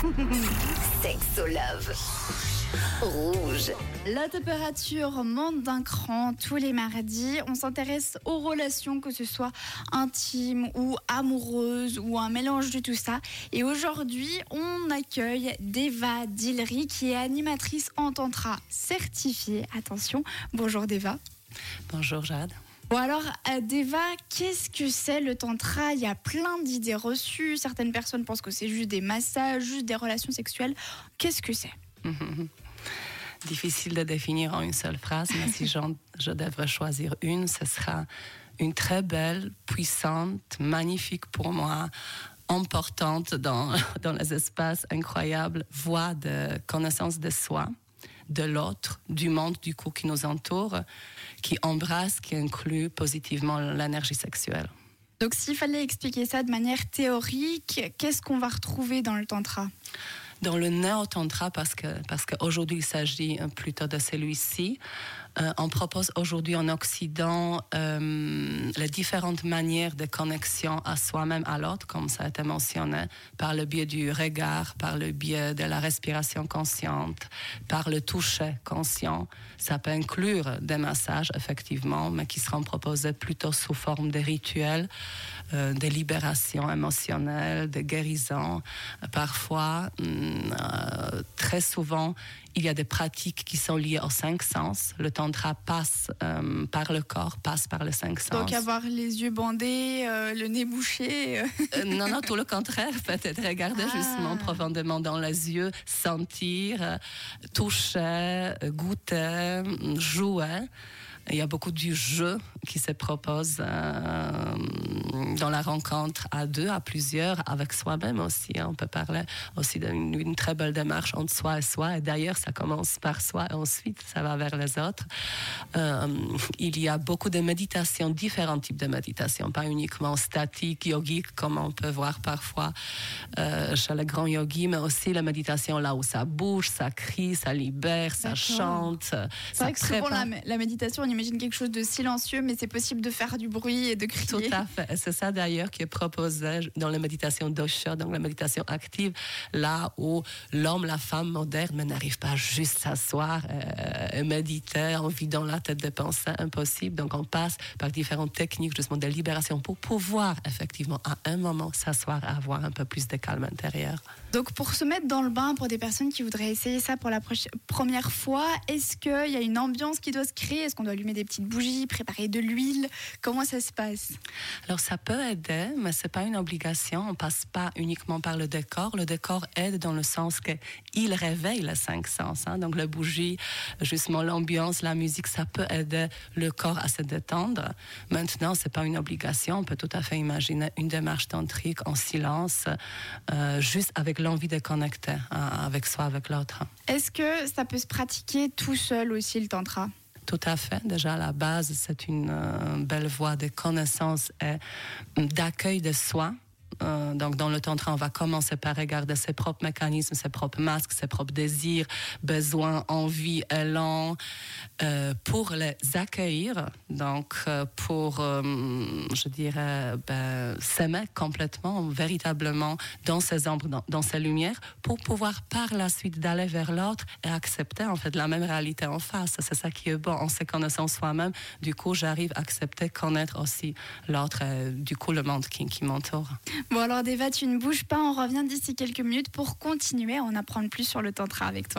Sexo Love. Rouge. La température monte d'un cran tous les mardis. On s'intéresse aux relations, que ce soit intimes ou amoureuses ou un mélange de tout ça. Et aujourd'hui, on accueille Deva Dillery qui est animatrice en tantra certifiée. Attention, bonjour Deva. Bonjour Jade. Bon alors, euh, Deva, qu'est-ce que c'est le tantra? Il y a plein d'idées reçues. Certaines personnes pensent que c'est juste des massages, juste des relations sexuelles. Qu'est-ce que c'est? Difficile de définir en une seule phrase, mais si je devrais choisir une, ce sera une très belle, puissante, magnifique pour moi, importante dans, dans les espaces incroyables, voie de connaissance de soi, de l'autre, du monde du coup qui nous entoure, qui embrasse, qui inclut positivement l'énergie sexuelle. Donc s'il fallait expliquer ça de manière théorique, qu'est-ce qu'on va retrouver dans le tantra? Dans le néo-tantra, parce que parce qu'aujourd'hui il s'agit plutôt de celui-ci, euh, on propose aujourd'hui en Occident euh, les différentes manières de connexion à soi-même, à l'autre, comme ça a été mentionné, par le biais du regard, par le biais de la respiration consciente, par le toucher conscient. Ça peut inclure des massages, effectivement, mais qui seront proposés plutôt sous forme de rituels, euh, de libération émotionnelle, de guérison. Parfois, hum, très souvent, il y a des pratiques qui sont liées aux cinq sens. Tantra passe euh, par le corps, passe par les cinq sens. Donc avoir les yeux bandés, euh, le nez bouché. euh. Non, non, tout le contraire. Peut-être regarder Ah. justement profondément dans les yeux, sentir, toucher, goûter, jouer. Il y a beaucoup du jeu qui se propose euh, dans la rencontre à deux, à plusieurs, avec soi-même aussi. hein. On peut parler aussi d'une très belle démarche entre soi et soi. Et d'ailleurs, ça commence par soi et ensuite ça va vers les autres. Euh, il y a beaucoup de méditations, différents types de méditations, pas uniquement statiques, yogiques, comme on peut voir parfois euh, chez les grands yogis, mais aussi la méditation là où ça bouge, ça crie, ça libère, ça chante. C'est vrai que souvent la, la méditation, on imagine quelque chose de silencieux, mais c'est possible de faire du bruit et de crier. Tout à fait. Et C'est ça d'ailleurs qui est proposé dans la méditation dosha, donc la méditation active, là où l'homme, la femme moderne mais n'arrive pas juste s'asseoir euh, et méditer en vidant la tête de pensée, impossible. Donc on passe par différentes techniques justement de libération pour pouvoir effectivement à un moment s'asseoir et avoir un peu plus de calme intérieur. Donc pour se mettre dans le bain, pour des personnes qui voudraient essayer ça pour la première fois, est-ce qu'il y a une ambiance qui doit se créer? Est-ce qu'on doit allumer des petites bougies, préparer de l'huile Comment ça se passe? Alors ça peut aider, mais c'est pas une obligation. On passe pas uniquement par le décor. Le décor aide dans le sens que il réveille les cinq sens. hein. Donc la bougie, justement l'ambiance, la musique, ça peut aider le corps à se détendre. Maintenant, c'est pas une obligation. On peut tout à fait imaginer une démarche tantrique en silence, euh, juste avec l'envie de connecter hein, avec soi, avec l'autre. Est-ce que ça peut se pratiquer tout seul aussi le tantra? Tout à fait. Déjà, à la base, c'est une euh, belle voie de connaissance et d'accueil de soi. Euh, donc, dans le tantra, on va commencer par regarder ses propres mécanismes, ses propres masques, ses propres désirs, besoins, envies, élans, euh, pour les accueillir. Donc, euh, pour, je dirais, ben, s'aimer complètement, véritablement dans ses ombres, dans, ses lumières, pour pouvoir par la suite d'aller vers l'autre et accepter en fait la même réalité en face. C'est ça qui est bon en se connaissant soi-même. Du coup, j'arrive à accepter, connaître aussi l'autre, du coup, le monde qui m'entoure. Bon alors Deva, tu ne bouges pas, on revient d'ici quelques minutes pour continuer à en apprendre plus sur le tantra avec toi.